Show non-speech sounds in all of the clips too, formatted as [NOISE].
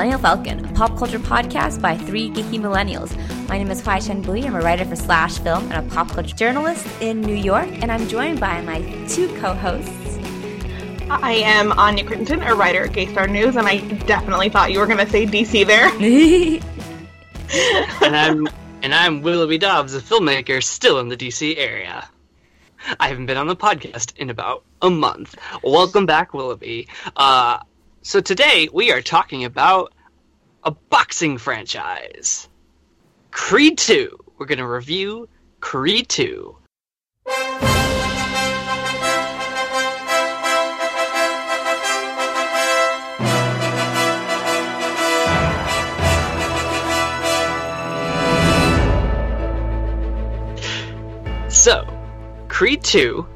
Millennial Falcon, a pop culture podcast by three geeky millennials. My name is Hoai-Tran Bui. I'm a writer for Slash Film and a pop culture journalist in New York, and I'm joined by my two co-hosts. I am Anya Crittenden, a writer at Gay Star News, and I definitely thought you were going to say DC there. [LAUGHS] and I'm and I'm Willoughby Dobbs, a filmmaker still in the DC area. I haven't been on the podcast in about a month. Welcome back, Willoughby. Uh, so today we are talking about a boxing franchise, Creed 2. We're going to review Creed 2. So, Creed 2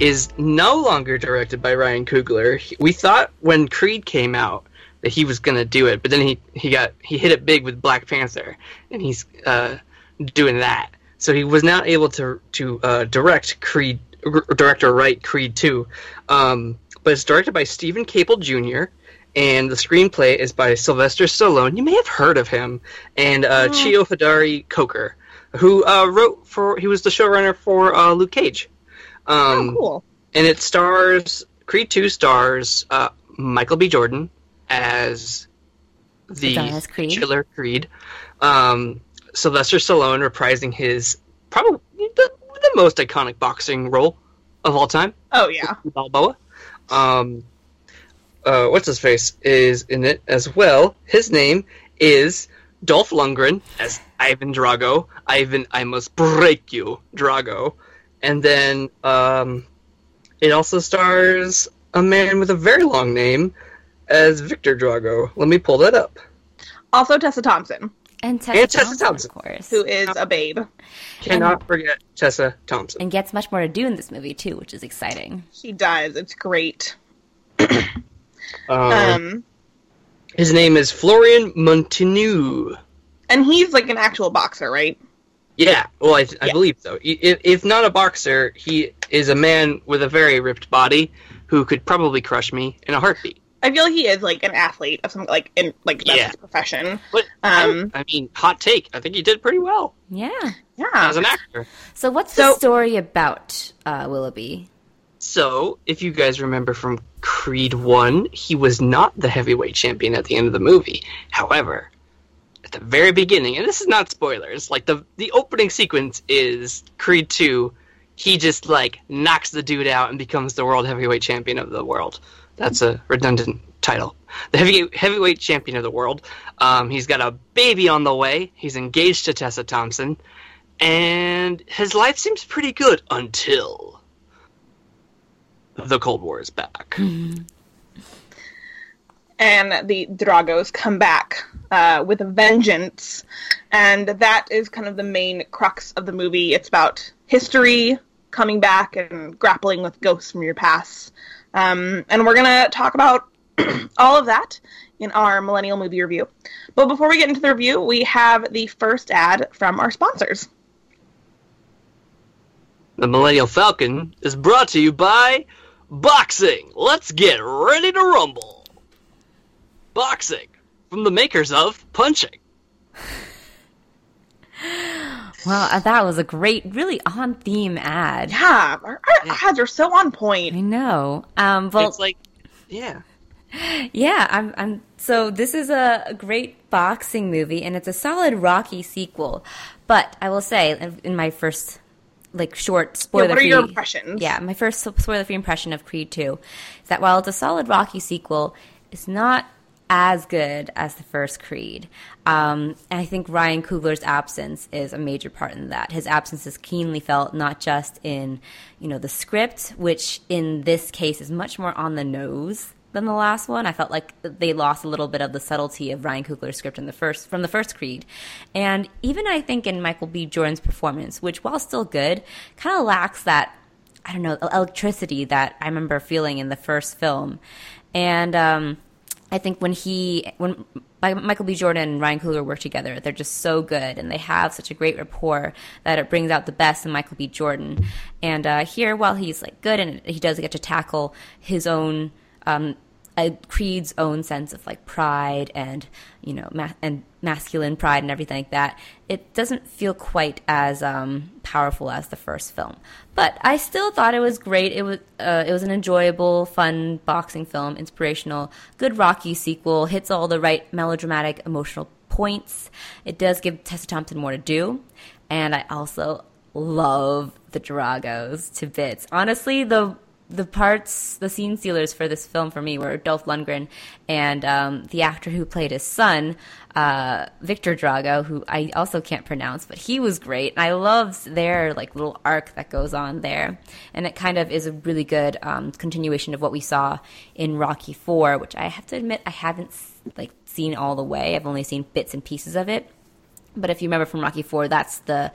is no longer directed by Ryan Coogler. We thought when Creed came out that he was going to do it, but then he, he got he hit it big with Black Panther, and he's uh, doing that. So he was not able to to uh, direct Creed, director write Creed 2. Um, but it's directed by Steven Caple Jr. And the screenplay is by Sylvester Stallone. You may have heard of him, and uh, oh. Cheo Hodari Coker who uh, wrote for he was the showrunner for uh, Luke Cage. Um, oh, cool. And it stars Creed Two stars uh, Michael B. Jordan as the Creed. Killer Creed. Um, Sylvester Stallone reprising his probably the, the, most iconic boxing role of all time. Oh yeah, Balboa. Um, uh, what's his face is in it as well. His name is Dolph Lundgren as Ivan Drago. Ivan, I must break you, Drago. And then um, it also stars a man with a very long name as Victor Drago. Let me pull that up. Also Tessa Thompson. And Tessa, and Tessa Thompson, Thompson, of course. Who is a babe. Cannot and, forget Tessa Thompson. And gets much more to do in this movie, too, which is exciting. She does. It's great. [CLEARS THROAT] um, um his name is Florian Munteanu. And he's like an actual boxer, right? Yeah, well, I, I yeah. believe so. If, if not a boxer, he is a man with a very ripped body who could probably crush me in a heartbeat. I feel like he is like an athlete of some like in like that's yeah. his profession. But um, I, I, mean, hot take. I think he did pretty well. Yeah, yeah, as an actor. So what's so, the story about uh, Willoughby? So, if you guys remember from Creed 1, he was not the heavyweight champion at the end of the movie. However, at the very beginning, and this is not spoilers, like the the opening sequence is Creed 2, he just like knocks the dude out and becomes the world heavyweight champion of the world. That's a redundant title. The heavy, heavyweight champion of the world. Um, he's got a baby on the way. He's engaged to Tessa Thompson, and his life seems pretty good until the Cold War is back. And the Dragos come back uh, with a vengeance. And that is kind of the main crux of the movie. It's about history coming back and grappling with ghosts from your past. Um, and we're going to talk about [CLEARS THROAT] all of that in our Millennial Movie Review. But before we get into the review, we have the first ad from our sponsors. The Millennial Falcon is brought to you by Boxing! Let's get ready to rumble! Boxing! From the makers of Punching! Well, uh, that was a great, really on theme ad. Yeah, our, our ads are so on point. I know. Um, well, it's like, yeah, yeah. I'm, I'm. So this is a great boxing movie, and it's a solid Rocky sequel. But I will say, in, in my first like short spoiler. Yeah, what are your impressions? Yeah, my first spoiler free impression of Creed Two is that while it's a solid Rocky sequel, it's not as good as the first Creed. Um, and I think Ryan Coogler's absence is a major part in that. His absence is keenly felt not just in, you know, the script, which in this case is much more on the nose than the last one. I felt like they lost a little bit of the subtlety of Ryan Coogler's script in the first from the first Creed, and even I think in Michael B. Jordan's performance, which while still good, kind of lacks that I don't know electricity that I remember feeling in the first film, and um, I think when he when Michael B. Jordan and Ryan Coogler work together, they're just so good, and they have such a great rapport that it brings out the best in Michael B. Jordan. And uh, here, while he's like good and he does get to tackle his own um, uh, Creed's own sense of like pride and you know ma- and masculine pride and everything like that. It doesn't feel quite as um, powerful as the first film, but I still thought it was great. It was uh, it was an enjoyable, fun boxing film, inspirational, good Rocky sequel. Hits all the right melodramatic, emotional points. It does give Tessa Thompson more to do, and I also love the Dragos to bits. Honestly, the the parts, the scene stealers for this film for me were Dolph Lundgren and um, the actor who played his son, uh, Victor Drago, who I also can't pronounce, but he was great. And I loved their like little arc that goes on there, and it kind of is a really good um, continuation of what we saw in Rocky Four, which I have to admit I haven't like seen all the way. I've only seen bits and pieces of it. But if you remember from Rocky Four, that's the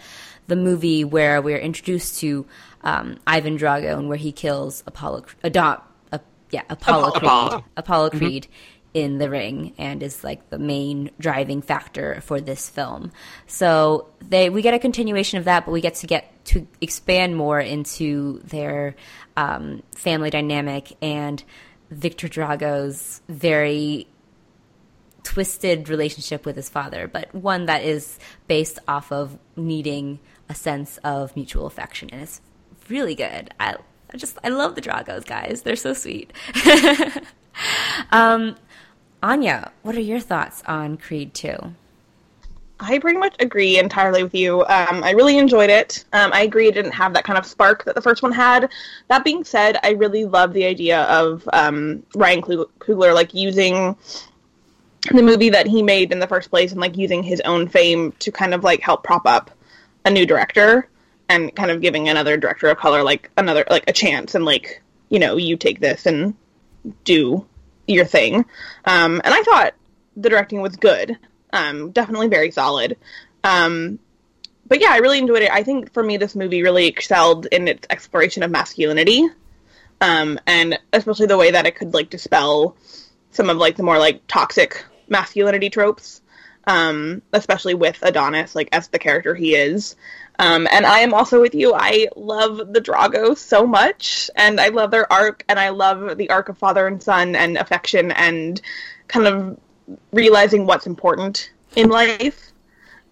the movie where we're introduced to um, Ivan Drago and where he kills Apollo, uh, yeah, Apollo Creed, Apollo, Apollo mm-hmm. Creed in the ring, and is like the main driving factor for this film. So they we get a continuation of that, but we get to get to expand more into their um, family dynamic and Victor Drago's very twisted relationship with his father, but one that is based off of needing a sense of mutual affection, and it's really good. I, I just I love the Dragos guys; they're so sweet. [LAUGHS] um, Anya, what are your thoughts on Creed Two? I pretty much agree entirely with you. Um, I really enjoyed it. Um, I agree it didn't have that kind of spark that the first one had. That being said, I really love the idea of um, Ryan Coogler like using the movie that he made in the first place and like using his own fame to kind of like help prop up a new director and kind of giving another director of color like another like a chance and like you know you take this and do your thing. Um, and i thought the directing was good. Um, definitely very solid. Um, but yeah i really enjoyed it. I think for me this movie really excelled in its exploration of masculinity. Um, and especially the way that it could like dispel some of like the more like toxic masculinity tropes um, especially with Adonis, like as the character he is. Um, and I am also with you. I love the Drago so much, and I love their arc, and I love the arc of father and son, and affection, and kind of realizing what's important in life.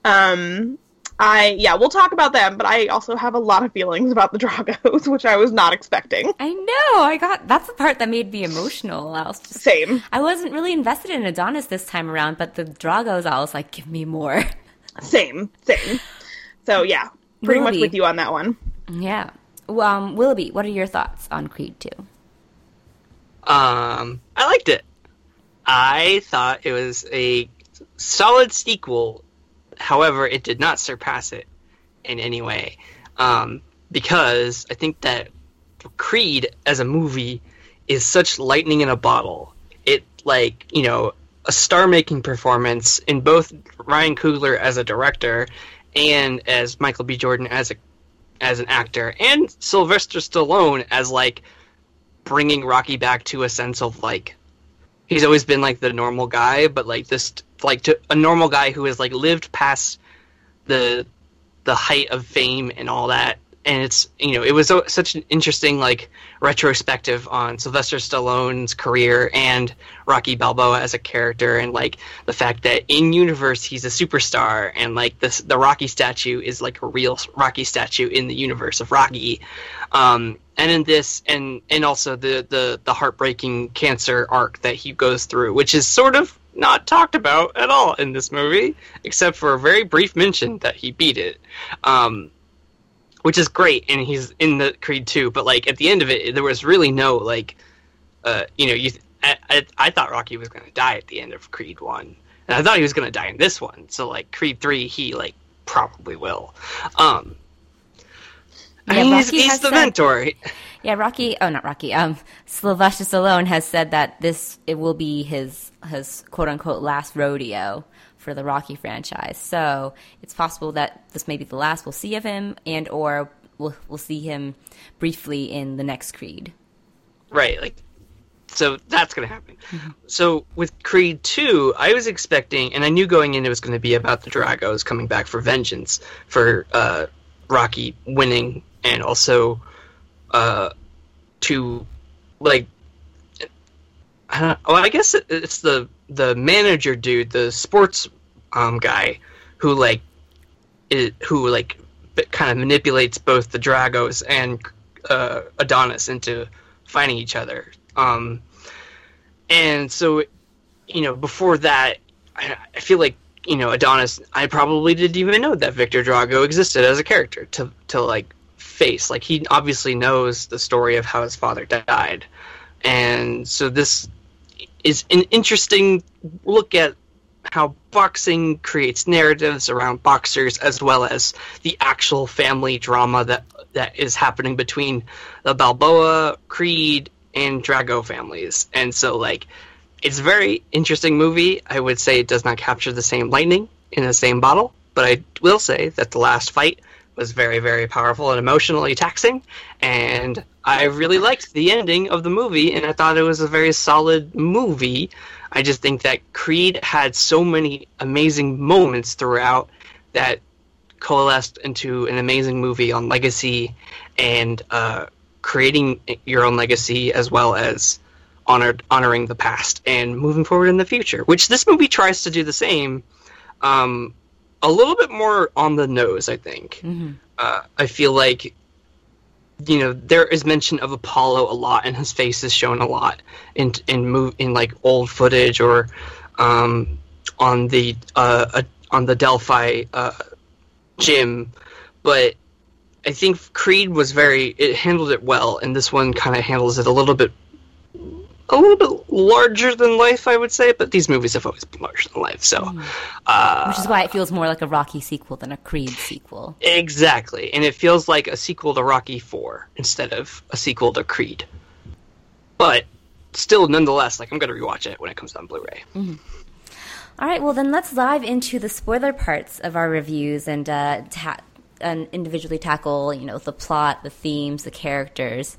Um, I yeah, we'll talk about them, but I also have a lot of feelings about the Dragos, [LAUGHS] which I was not expecting. I know. I got that's the part that made me emotional. I was just, same. I wasn't really invested in Adonis this time around, but the Dragos, I was like, give me more. [LAUGHS] Same, same. So yeah, pretty Willoughby. much with you on that one. Yeah. Well, um, Willoughby, what are your thoughts on Creed Two? Um, I liked it. I thought it was a solid sequel However, it did not surpass it in any way um, because I think that Creed as a movie is such lightning in a bottle. It like you know a star-making performance in both Ryan Coogler as a director and as Michael B. Jordan as a as an actor, and Sylvester Stallone as like bringing Rocky back to a sense of like he's always been like the normal guy, but like this like to a normal guy who has like lived past the the height of fame and all that. And it's you know it was such an interesting like retrospective on Sylvester Stallone's career and Rocky Balboa as a character and like the fact that in universe he's a superstar and like this the Rocky statue is like a real Rocky statue in the universe of Rocky. Um, and in this and and also the the the heartbreaking cancer arc that he goes through which is sort of not talked about at all in this movie except for a very brief mention that he beat it um, which is great and he's in the creed 2 but like at the end of it there was really no like uh, you know you I, I, I thought rocky was going to die at the end of creed 1 and i thought he was going to die in this one so like creed 3 he like probably will. Um yeah, he's, he's the said, mentor. Yeah, Rocky. Oh, not Rocky. Um, Sylvester Stallone has said that this it will be his his quote unquote last rodeo for the Rocky franchise. So it's possible that this may be the last we'll see of him, and or we'll we'll see him briefly in the next Creed. Right. Like so that's going to happen. Mm-hmm. So with Creed 2, I was expecting, and I knew going in it was going to be about the Dragos coming back for vengeance for uh, Rocky winning and also uh, to like I don't, well, I guess it's the the manager dude, the sports um, guy, who like, it, who like kind of manipulates both the Dragos and uh, Adonis into fighting each other. Um, and so, you know, before that, I, I feel like you know Adonis. I probably didn't even know that Victor Drago existed as a character to to like face. Like he obviously knows the story of how his father died, and so this is an interesting look at how boxing creates narratives around boxers as well as the actual family drama that that is happening between the Balboa, Creed, and Drago families. And so like it's a very interesting movie. I would say it does not capture the same lightning in the same bottle, but I will say that the last fight was very, very powerful and emotionally taxing. And I really liked the ending of the movie, and I thought it was a very solid movie. I just think that Creed had so many amazing moments throughout that coalesced into an amazing movie on legacy and uh, creating your own legacy as well as honored, honoring the past and moving forward in the future, which this movie tries to do the same. Um, a little bit more on the nose, I think. Mm-hmm. Uh, I feel like, you know, there is mention of Apollo a lot, and his face is shown a lot in in move in like old footage or um, on the uh, uh, on the Delphi uh, gym. But I think Creed was very it handled it well, and this one kind of handles it a little bit a little bit larger than life, I would say, but these movies have always been larger than life, so. Uh, Which is why it feels more like a Rocky sequel than a Creed sequel. Exactly, and it feels like a sequel to Rocky 4 instead of a sequel to Creed. But still, nonetheless, like I'm gonna rewatch it when it comes on Blu-ray. All right, well then let's dive into the spoiler parts of our reviews and uh, ta- and individually tackle, you know, the plot, the themes, the characters.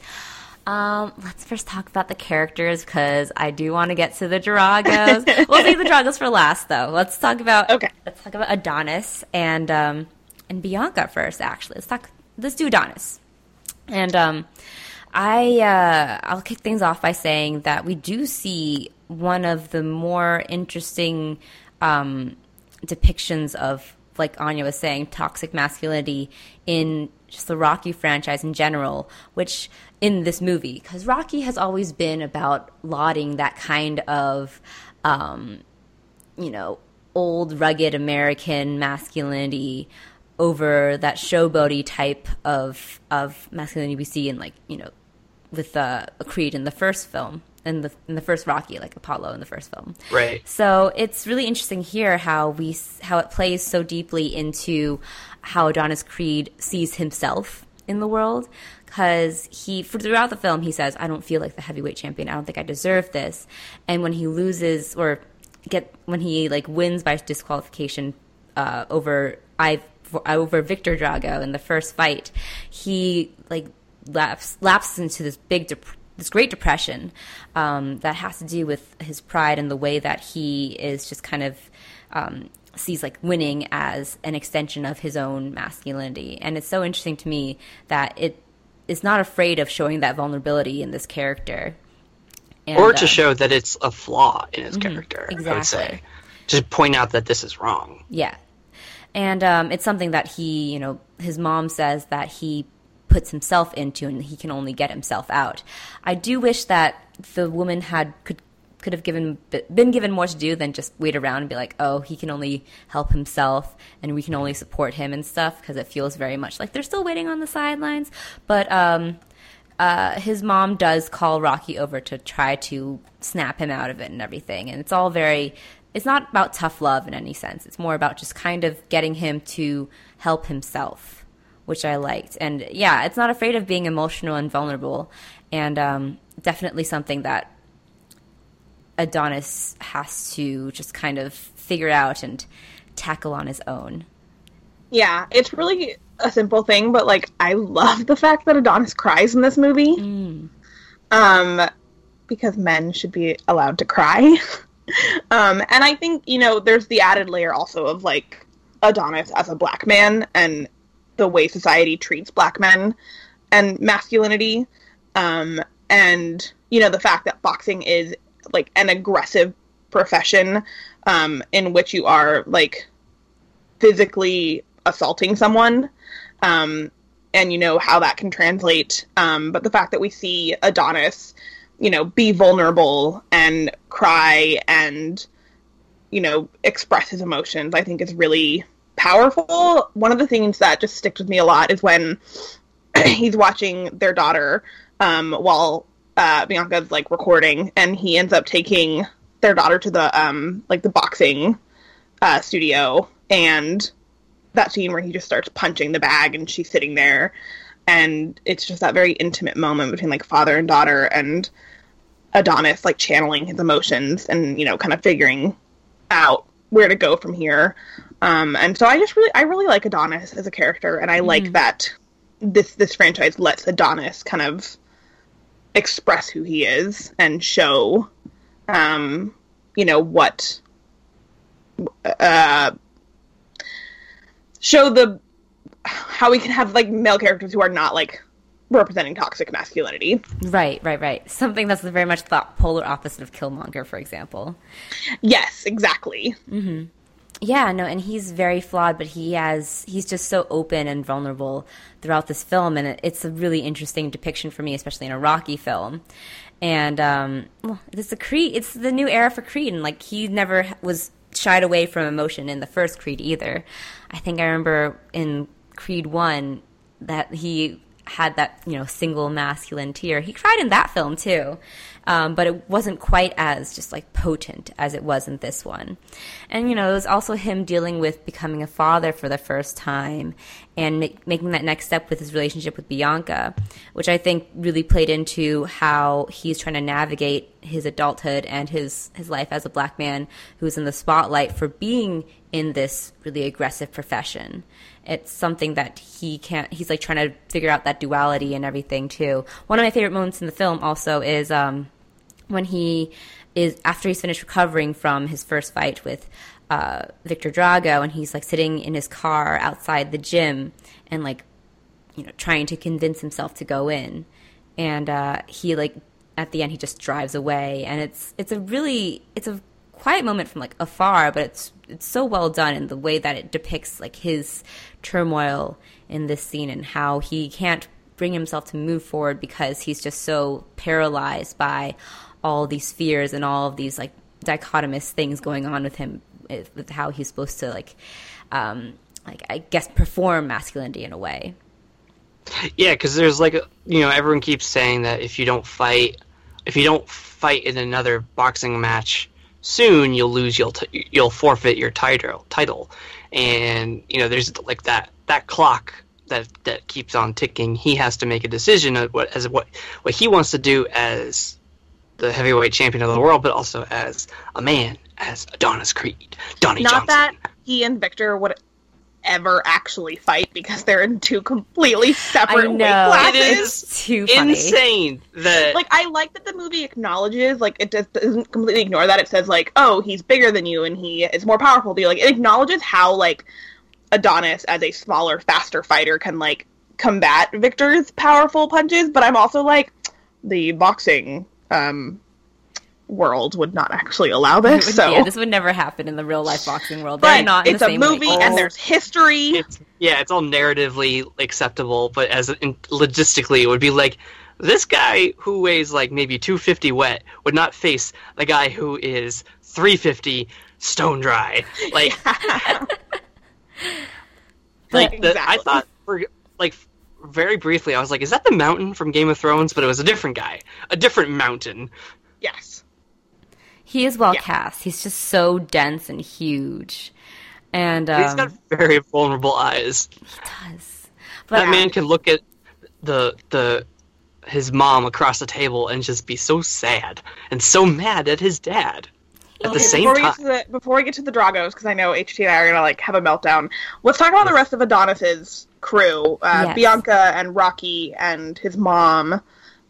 Um, let's first talk about the characters because I do want to get to the Dragos. [LAUGHS] we'll leave the Dragos for last, though. Let's talk about Okay. Let's talk about Adonis and um, and Bianca first. Actually, let's talk. Let's do Adonis. And um, I uh, I'll kick things off by saying that we do see one of the more interesting um, depictions of, like Anya was saying, toxic masculinity in just the Rocky franchise in general, which in this movie, because Rocky has always been about lauding that kind of, um, you know, old rugged American masculinity over that showboaty type of of masculinity we see in like you know with uh, Creed in the first film in the in the first Rocky like Apollo in the first film. Right. So it's really interesting here how we how it plays so deeply into how Adonis Creed sees himself in the world because he for throughout the film he says I don't feel like the heavyweight champion I don't think I deserve this and when he loses or get when he like wins by disqualification uh, over I over Victor Drago in the first fight he like lapse, lapses into this big dep- this great depression um, that has to do with his pride and the way that he is just kind of um, sees like winning as an extension of his own masculinity and it's so interesting to me that it is not afraid of showing that vulnerability in this character and, or to uh, show that it's a flaw in his character, I would exactly. say. To point out that this is wrong. Yeah. And um, it's something that he, you know, his mom says that he puts himself into and he can only get himself out. I do wish that the woman had could could have given been given more to do than just wait around and be like, "Oh, he can only help himself and we can only support him and stuff" because it feels very much like they're still waiting on the sidelines. But um uh, his mom does call Rocky over to try to snap him out of it and everything. And it's all very, it's not about tough love in any sense. It's more about just kind of getting him to help himself, which I liked. And yeah, it's not afraid of being emotional and vulnerable. And um, definitely something that Adonis has to just kind of figure out and tackle on his own. Yeah, it's really a simple thing, but like I love the fact that Adonis cries in this movie. Um because men should be allowed to cry. [LAUGHS] um and I think, you know, there's the added layer also of like Adonis as a black man and the way society treats black men and masculinity. Um and you know, the fact that boxing is like an aggressive profession um, in which you are like physically assaulting someone um, and you know how that can translate um, but the fact that we see adonis you know be vulnerable and cry and you know express his emotions i think is really powerful one of the things that just sticks with me a lot is when [CLEARS THROAT] he's watching their daughter um, while uh, bianca's like recording and he ends up taking their daughter to the um, like the boxing uh, studio and that scene where he just starts punching the bag and she's sitting there and it's just that very intimate moment between like father and daughter and Adonis like channeling his emotions and you know kind of figuring out where to go from here. Um, and so I just really I really like Adonis as a character and I mm. like that this this franchise lets Adonis kind of express who he is and show um, you know what uh, show the how we can have like male characters who are not like representing toxic masculinity. Right, right, right. Something that's very much the polar opposite of Killmonger, for example. Yes, exactly. Mm-hmm. Yeah, no, and he's very flawed, but he has he's just so open and vulnerable throughout this film, and it, it's a really interesting depiction for me, especially in a Rocky film. And um, well, it's the Creed, it's the new era for Creed, and like he never was shied away from emotion in the first Creed either. I think I remember in Creed One that he had that you know single masculine tear. He cried in that film too, um, but it wasn't quite as just like potent as it was in this one. And you know, it was also him dealing with becoming a father for the first time and making that next step with his relationship with Bianca, which I think really played into how he's trying to navigate his adulthood and his his life as a black man who's in the spotlight for being in this really aggressive profession it's something that he can't he's like trying to figure out that duality and everything too one of my favorite moments in the film also is um, when he is after he's finished recovering from his first fight with uh, Victor Drago and he's like sitting in his car outside the gym and like you know trying to convince himself to go in. And uh, he like at the end he just drives away. And it's it's a really it's a quiet moment from like afar but it's it's so well done in the way that it depicts like his turmoil in this scene and how he can't bring himself to move forward because he's just so paralyzed by all these fears and all of these like dichotomous things going on with him with how he's supposed to like um like I guess perform masculinity in a way. Yeah, because there's like you know everyone keeps saying that if you don't fight, if you don't fight in another boxing match, soon you'll lose you'll t- you'll forfeit your title title and you know there's like that that clock that that keeps on ticking he has to make a decision of what as what what he wants to do as the heavyweight champion of the world but also as a man as Adonis Creed Donnie not Johnson. that he and Victor would ever actually fight because they're in two completely separate weight classes. It is too funny. insane that like I like that the movie acknowledges like it just doesn't completely ignore that it says like oh he's bigger than you and he is more powerful to you like it acknowledges how like Adonis as a smaller faster fighter can like combat Victor's powerful punches but I'm also like the boxing um world would not actually allow this. Would, so yeah, this would never happen in the real life boxing world. They're not. it's a movie, way. and there's history. It's, yeah, it's all narratively acceptable, but as in, logistically, it would be like this guy who weighs like maybe 250 wet would not face the guy who is 350 stone dry. Like, [LAUGHS] like exactly. the, I thought for like very briefly, I was like, is that the mountain from Game of Thrones? But it was a different guy, a different mountain. Yes. He is well yeah. cast. He's just so dense and huge. And um, he's got very vulnerable eyes. He does. But that man can look at the the his mom across the table and just be so sad and so mad at his dad at okay, the same before time. We the, before we get to the Dragos, because I know HT and I are gonna like have a meltdown. Let's talk about the rest of Adonis's crew: uh, yes. Bianca and Rocky and his mom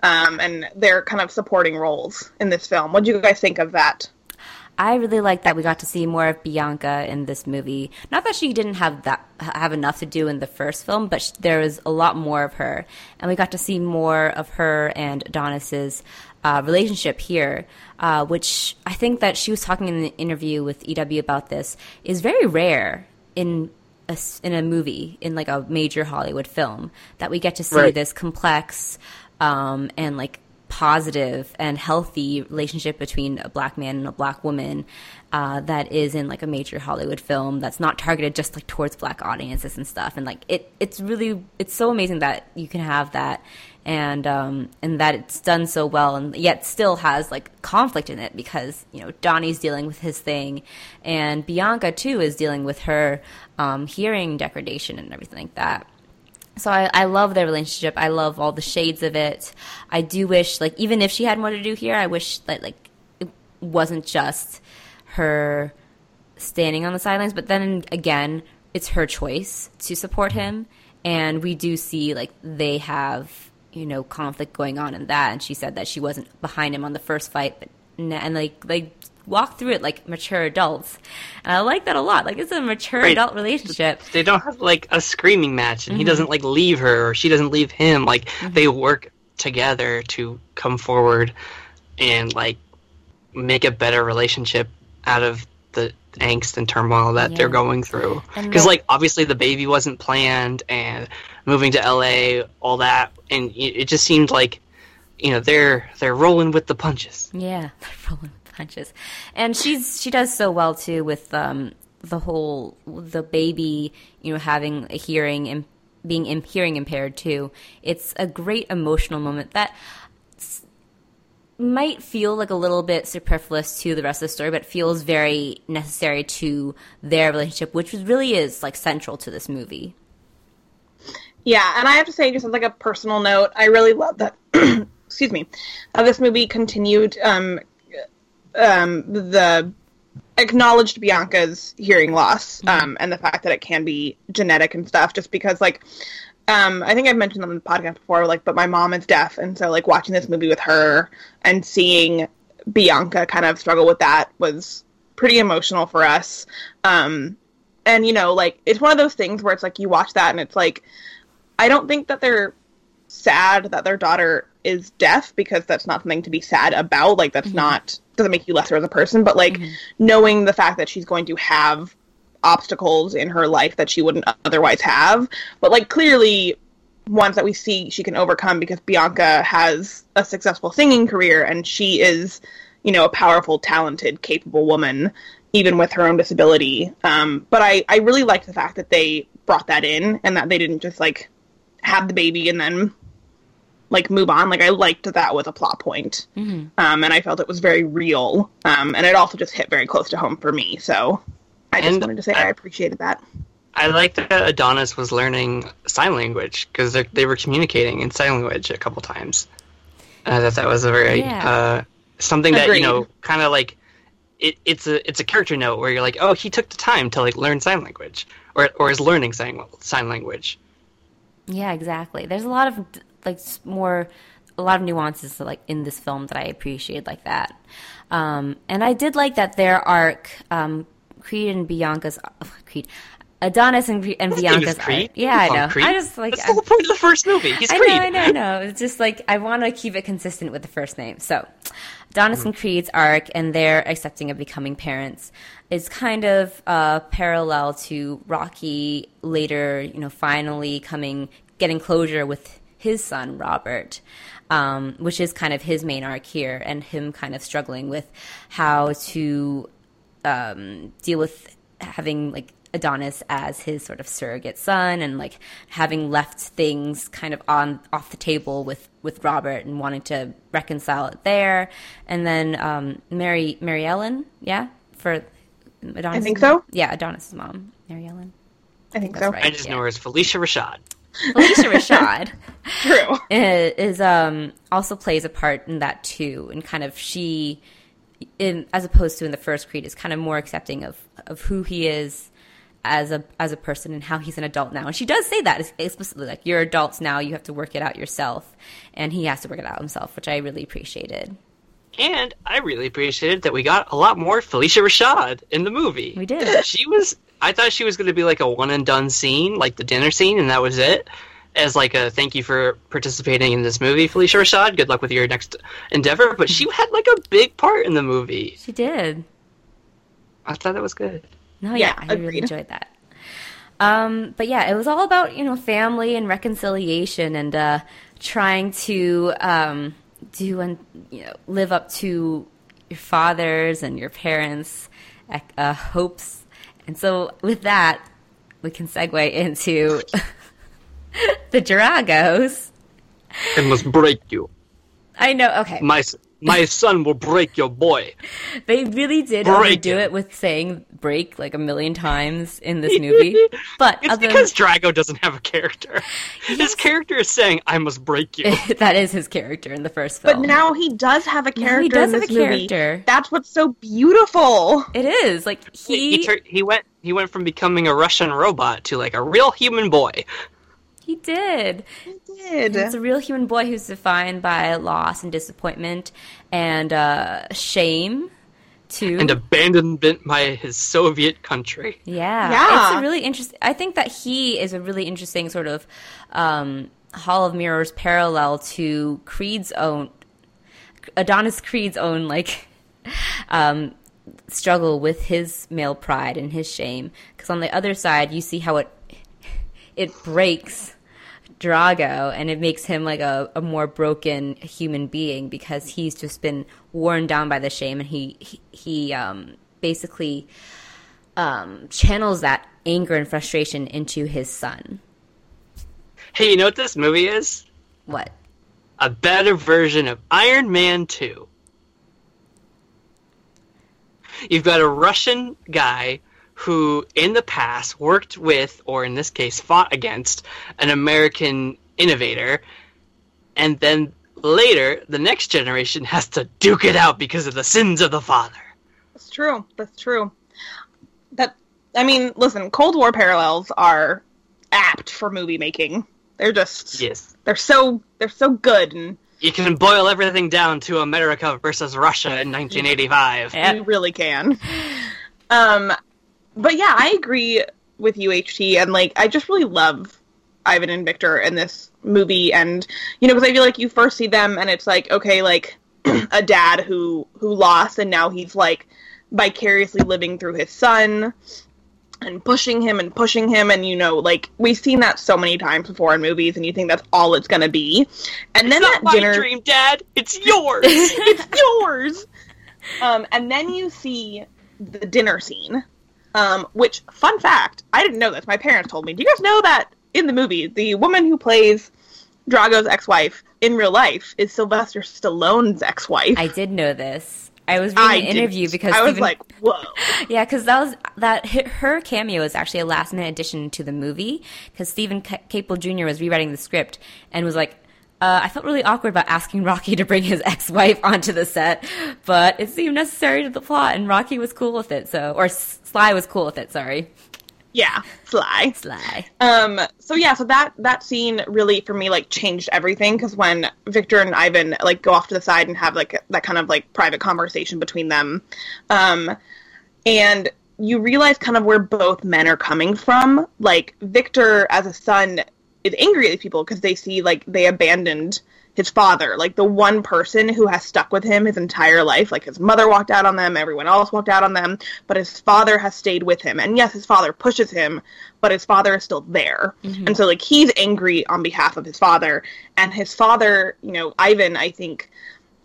um, and their kind of supporting roles in this film. What do you guys think of that? I really like that we got to see more of Bianca in this movie. Not that she didn't have that have enough to do in the first film, but there was a lot more of her, and we got to see more of her and Adonis's uh, relationship here, uh, which I think that she was talking in the interview with EW about this, is very rare in a, in a movie, in like a major Hollywood film, that we get to see Right. this complex um, and like positive and healthy relationship between a black man and a black woman uh, that is in like a major Hollywood film that's not targeted just like towards black audiences and stuff. And like it, it's really it's so amazing that you can have that and um, and that it's done so well and yet still has like conflict in it because you know Donnie's dealing with his thing and Bianca too is dealing with her um, hearing degradation and everything like that. So I, I love their relationship. I love all the shades of it. I do wish, like, even if she had more to do here, I wish that, like, it wasn't just her standing on the sidelines. But then again, it's her choice to support him. And we do see, like, they have, you know, conflict going on in that. And she said that she wasn't behind him on the first fight, but, and, like, they walk through it like mature adults. And I like that a lot. Like, it's a mature Right. adult relationship. They don't have like a screaming match, and he Mm-hmm. doesn't like leave her or she doesn't leave him. Like they work together to come forward and like make a better relationship out of the angst and turmoil that they're going through. Because like obviously the baby wasn't planned, and moving to LA, all that, and it just seemed like you know they're they're rolling with the punches. Yeah, [LAUGHS] they're rolling with punches, and she's she does so well too with um, the whole the baby, you know, having a hearing and being hearing impaired too. It's a great emotional moment that might feel like a little bit superfluous to the rest of the story, but feels very necessary to their relationship, which really is like central to this movie. Yeah, and I have to say, just as like a personal note, I really love that. [CLEARS THROAT] excuse me, uh, this movie continued um, um, the acknowledged Bianca's hearing loss um, and the fact that it can be genetic and stuff. Just because, like, um, I think I've mentioned on the podcast before, like, but my mom is deaf, and so like watching this movie with her and seeing Bianca kind of struggle with that was pretty emotional for us. Um, and you know, like, it's one of those things where it's like you watch that and it's like. I don't think that they're sad that their daughter is deaf because that's not something to be sad about. Like that's not doesn't make you lesser as a person, but like knowing the fact that she's going to have obstacles in her life that she wouldn't otherwise have, but like clearly ones that we see she can overcome because Bianca has a successful singing career and she is, you know, a powerful, talented, capable woman, even with her own disability. Um, but I, I really liked the fact that they brought that in and that they didn't just like have the baby and then like move on. Like I liked that that was a plot point. Um, and I felt it was very real. Um, and it also just hit very close to home for me. So I just And wanted to say I- I appreciated that. I liked that Adonis was learning sign language because they were communicating in sign language a couple times. And I thought that was a very Yeah. uh, something that you know kind of like it, it's a it's a character note where you're like, oh, he took the time to like learn sign language or or is learning sign sign language. Yeah, exactly. There's a lot of like more, a lot of nuances like in this film that I appreciate like that. Um, and I did like that their arc, um, Creed and Bianca's Creed, Adonis and, and Bianca's. Yeah, I know. I just like That's the whole point of the first movie. He's I Creed. know, I know, I know. It's just like I want to keep it consistent with the first name. So, Adonis and Creed's arc and their accepting of becoming parents is kind of uh, parallel to Rocky later, you know, finally coming, getting closure with his son Robert, um, which is kind of his main arc here, and him kind of struggling with how to um, deal with having like Adonis as his sort of surrogate son and like having left things kind of on off the table with with Robert and wanting to reconcile it there and then um Mary Mary Ellen yeah for Adonis I think so. yeah Adonis's mom Mary Ellen I think that's so. right. I just yeah. know her as Phylicia Rashad. Alicia Rashad [LAUGHS] True. [LAUGHS] is, is um also plays a part in that too and kind of she in as opposed to in the first creed is kind of more accepting of of who he is as a as a person and how he's an adult now and she does say that explicitly like you're adults now you have to work it out yourself and he has to work it out himself which i really appreciated And I really appreciated that we got a lot more Phylicia Rashad in the movie. We did. She was. I thought she was going to be like a one and done scene, like the dinner scene, and that was it. as like a thank you for participating in this movie, Phylicia Rashad. Good luck with your next endeavor. But she had like a big part in the movie. She did. I thought that was good. No, yeah, Yeah, I really enjoyed that. Um, but yeah, it was all about you know family and reconciliation and uh, trying to um, do and you know live up to your father's and your parents' uh, hopes. And so with that, we can segue into [LAUGHS] the Dragos. I must break you. I know. Okay, My s- my son will break your boy. They really did Break overdo him. it with saying break like a million times in this movie. [LAUGHS] But It's other because Drago doesn't have a character. His character is saying, "I must break you." [LAUGHS] that is his character in the first film. But now he does have a Now character he does in have this a movie. character. That's what's so beautiful. it is like he he tur- he went he went from becoming a Russian robot to like a real human boy. He did. He did. It's a real human boy who's defined by loss and disappointment and uh, shame. Too. and abandonment by his Soviet country. Yeah, Yeah. it's a really interesting. I think that he is a really interesting sort of um, Hall of Mirrors parallel to Creed's own Adonis Creed's own like [LAUGHS] um, struggle with his male pride and his shame. Because on the other side, you see how it it breaks Drago and it makes him like a, a more broken human being because he's just been worn down by the shame and he he, he um, basically um, channels that anger and frustration into his son. Hey, you know what this movie is? What? A better version of Iron Man 2. You've got a Russian guy who, in the past, worked with, or in this case, fought against, an American innovator, and then later, the next generation has to duke it out because of the sins of the father. That's true. That's true. That I mean, listen, Cold War parallels are apt for movie making. They're just Yes. they're so they're so good and You can boil everything down to America versus Russia in 1985. You really can. [LAUGHS] Um but yeah, I agree with you HT and like I just really love Ivan and Victor in this movie and you know because I feel like you first see them and it's like okay like [CLEARS THROAT] a dad who who lost and now he's like vicariously living through his son and pushing him and pushing him and you know like we've seen that so many times before in movies and you think that's all it's gonna be and then It's that my dinner dream, Dad. It's [LAUGHS] yours. it's [LAUGHS] yours um and then you see the dinner scene um which fun fact i didn't know this my parents told me do you guys know that in the movie the woman who plays drago's ex-wife in real life is sylvester stallone's ex-wife I did know this. I was reading I an interview didn't. because I was like, whoa. [LAUGHS] Yeah, because that was that her cameo is actually a last minute addition to the movie because Steven Ca- Caple Jr. was rewriting the script and was like, uh, I felt really awkward about asking Rocky to bring his ex wife onto the set, but it seemed necessary to the plot, and Rocky was cool with it. So, or Sly was cool with it. Sorry, Yeah, Sly. Sly. Um. So yeah. So that that scene really for me like changed everything because when Victor and Ivan like go off to the side and have like that kind of like private conversation between them, um, and you realize kind of where both men are coming from. Like Victor as a son is angry at these people because they see like they abandoned his father, like the one person who has stuck with him his entire life. Like his mother walked out on them, everyone else walked out on them, but his father has stayed with him. And yes, his father pushes him, but his father is still there. Mm-hmm. And so like he's angry on behalf of his father, and his father, you know, Ivan, I think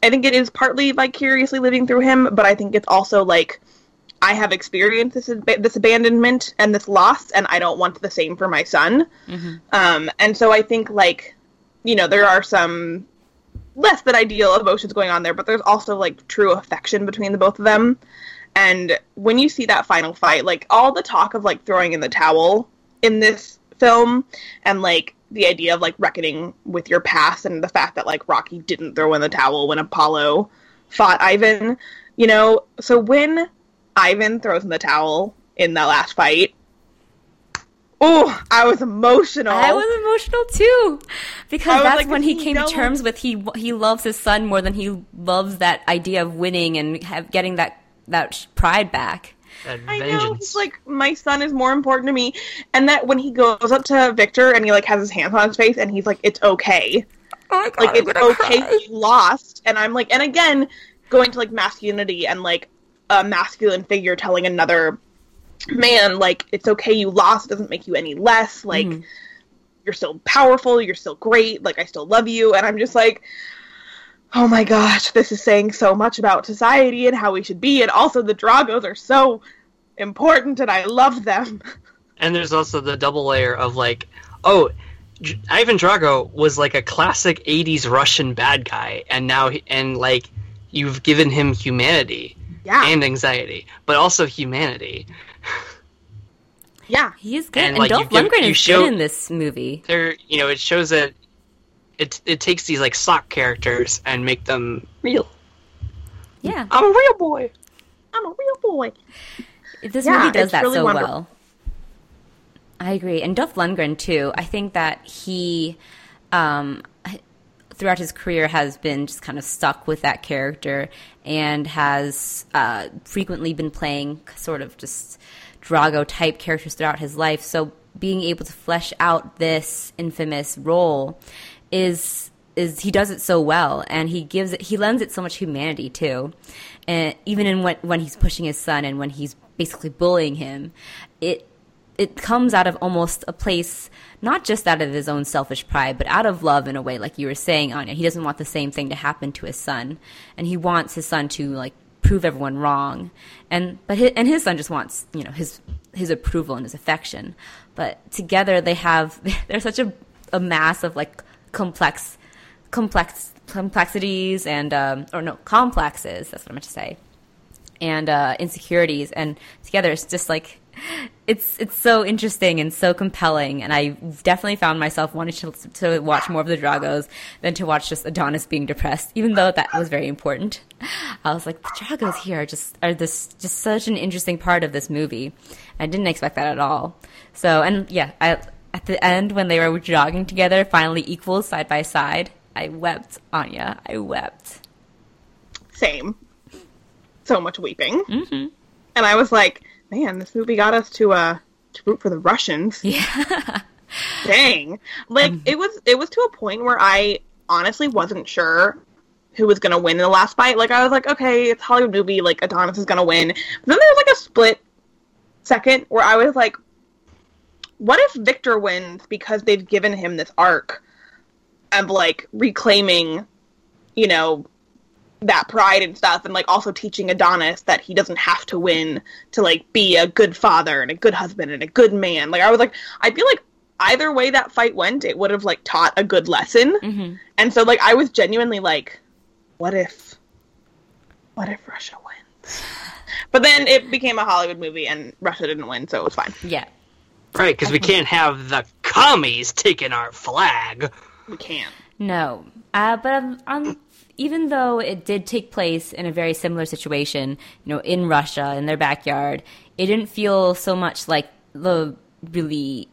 I think it is partly vicariously living through him, but I think it's also like I have experienced this ab- this abandonment and this loss, and I don't want the same for my son. Um, and so I think like you know there are some less than ideal emotions going on there, but there's also like true affection between the both of them. And when you see that final fight, like all the talk of like throwing in the towel in this film, and like the idea of like reckoning with your past, and the fact that like Rocky didn't throw in the towel when Apollo fought Ivan, you know. So when Ivan throws in the towel in that last fight, oh, I was emotional. I was emotional too because that's like, when he he came to terms with he he loves his son more than he loves that idea of winning and have, getting that that pride back. That I know. He's like, my son is more important to me. And that when he goes up to Victor and he like has his hands on his face and he's like, it's okay. Oh god, Like I'm it's okay cry. that you lost. And I'm like, and again, going to like masculinity and like a masculine figure telling another man like it's okay you lost it doesn't make you any less like Mhm. you're still powerful you're still great like i still love you. And i'm just like oh my gosh this is saying so much about society and how we should be and also the dragos are so important and i love them. [LAUGHS] And there's also the double layer of like, oh, J- Ivan Drago was like a classic '80s Russian bad guy, and now he, and like you've given him humanity yeah and anxiety, but also humanity. yeah He is good, And, and, like, Dolph you give- Lundgren you is show- good in this movie. There, you know, it shows that it it takes these like sock characters and make them real. Yeah, I'm a real boy. i'm a real boy this Yeah, movie does that really so wonderful. well. I agree, and Dolph Lundgren too. I think that he, um, throughout his career, has been just kind of stuck with that character and has uh, frequently been playing sort of just Drago type characters throughout his life. So being able to flesh out this infamous role is is he does it so well and he gives it he lends it so much humanity too and even in when when he's pushing his son and when he's basically bullying him it it comes out of almost a place not just out of his own selfish pride but out of love in a way like you were saying Anya. He doesn't want the same thing to happen to his son and he wants his son to like prove everyone wrong. And but his, and his son just wants you know his his approval and his affection. But together they have [LAUGHS] they're such a, a mass of like complex complex complexities and um, or no complexes that's what i meant to say and uh, insecurities. And together it's just like it's it's so interesting and so compelling and i definitely found myself wanting to, to watch more of the dragos than to watch just adonis being depressed even though that was very important. I was like the dragos here are just are this just such an interesting part of this movie. I didn't expect that at all. So and yeah i at the end when they were jogging together finally equals side by side i wept anya i wept. Same. So much weeping. Mm-hmm. and i was like man this movie got us to uh to root for the russians. Yeah. [LAUGHS] Dang. Like it was it was to a point where i honestly wasn't sure who was gonna win in the last fight. Like i was like okay it's a hollywood movie like adonis is gonna win. But then there was like a split second where i was like what if victor wins because they've given him this arc of like reclaiming you know that pride and stuff and like also teaching Adonis that he doesn't have to win to like be a good father and a good husband and a good man. Like I was like I feel like either way that fight went, it would have like taught a good lesson. Mhm. And so like I was genuinely like what if what if Russia wins? But then it became a Hollywood movie and Russia didn't win, so it was fine. yeah Right, because we can't have the commies taking our flag. We can't. No, uh, but um, um, even though it did take place in a very similar situation, you know, in Russia in their backyard, it didn't feel so much like the really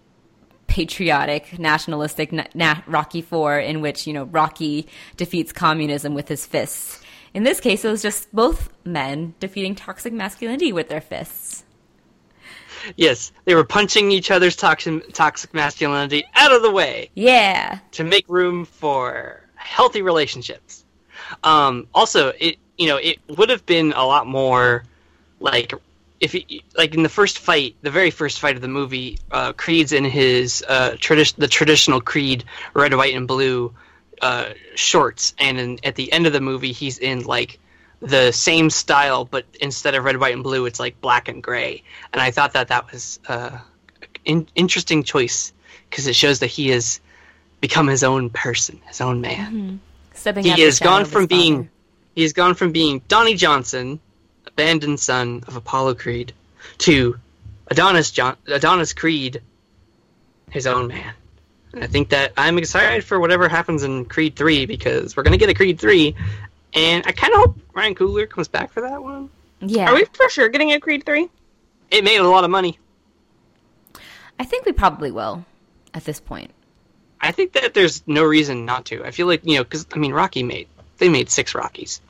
patriotic, nationalistic na- na- Rocky Four, in which you know Rocky defeats communism with his fists. In this case, it was just both men defeating toxic masculinity with their fists. Yes, they were punching each other's toxic toxic masculinity out of the way Yeah, to make room for healthy relationships. Um, also, it you know it would have been a lot more like if like in the first fight, the very first fight of the movie, uh, Creed's in his uh, tradi- the traditional Creed red, white, and blue uh, shorts, and in, at the end of the movie, he's in like the same style, but instead of red, white, and blue, it's like black and gray. And I thought that that was uh, in- interesting choice because it shows that he has become his own person, his own man. Stepping. He has gone from being father. he has gone from being Donnie Johnson, abandoned son of Apollo Creed, to Adonis John Adonis Creed, his own man. And I think that I'm excited for whatever happens in Creed three because we're gonna get a Creed three, and I kind of hope Ryan Coogler comes back for that one. yeah. Are we for sure getting a Creed 3? It made a lot of money. I think we probably will at this point. I think that there's no reason not to. I feel like you know because I mean Rocky made they made six Rockies.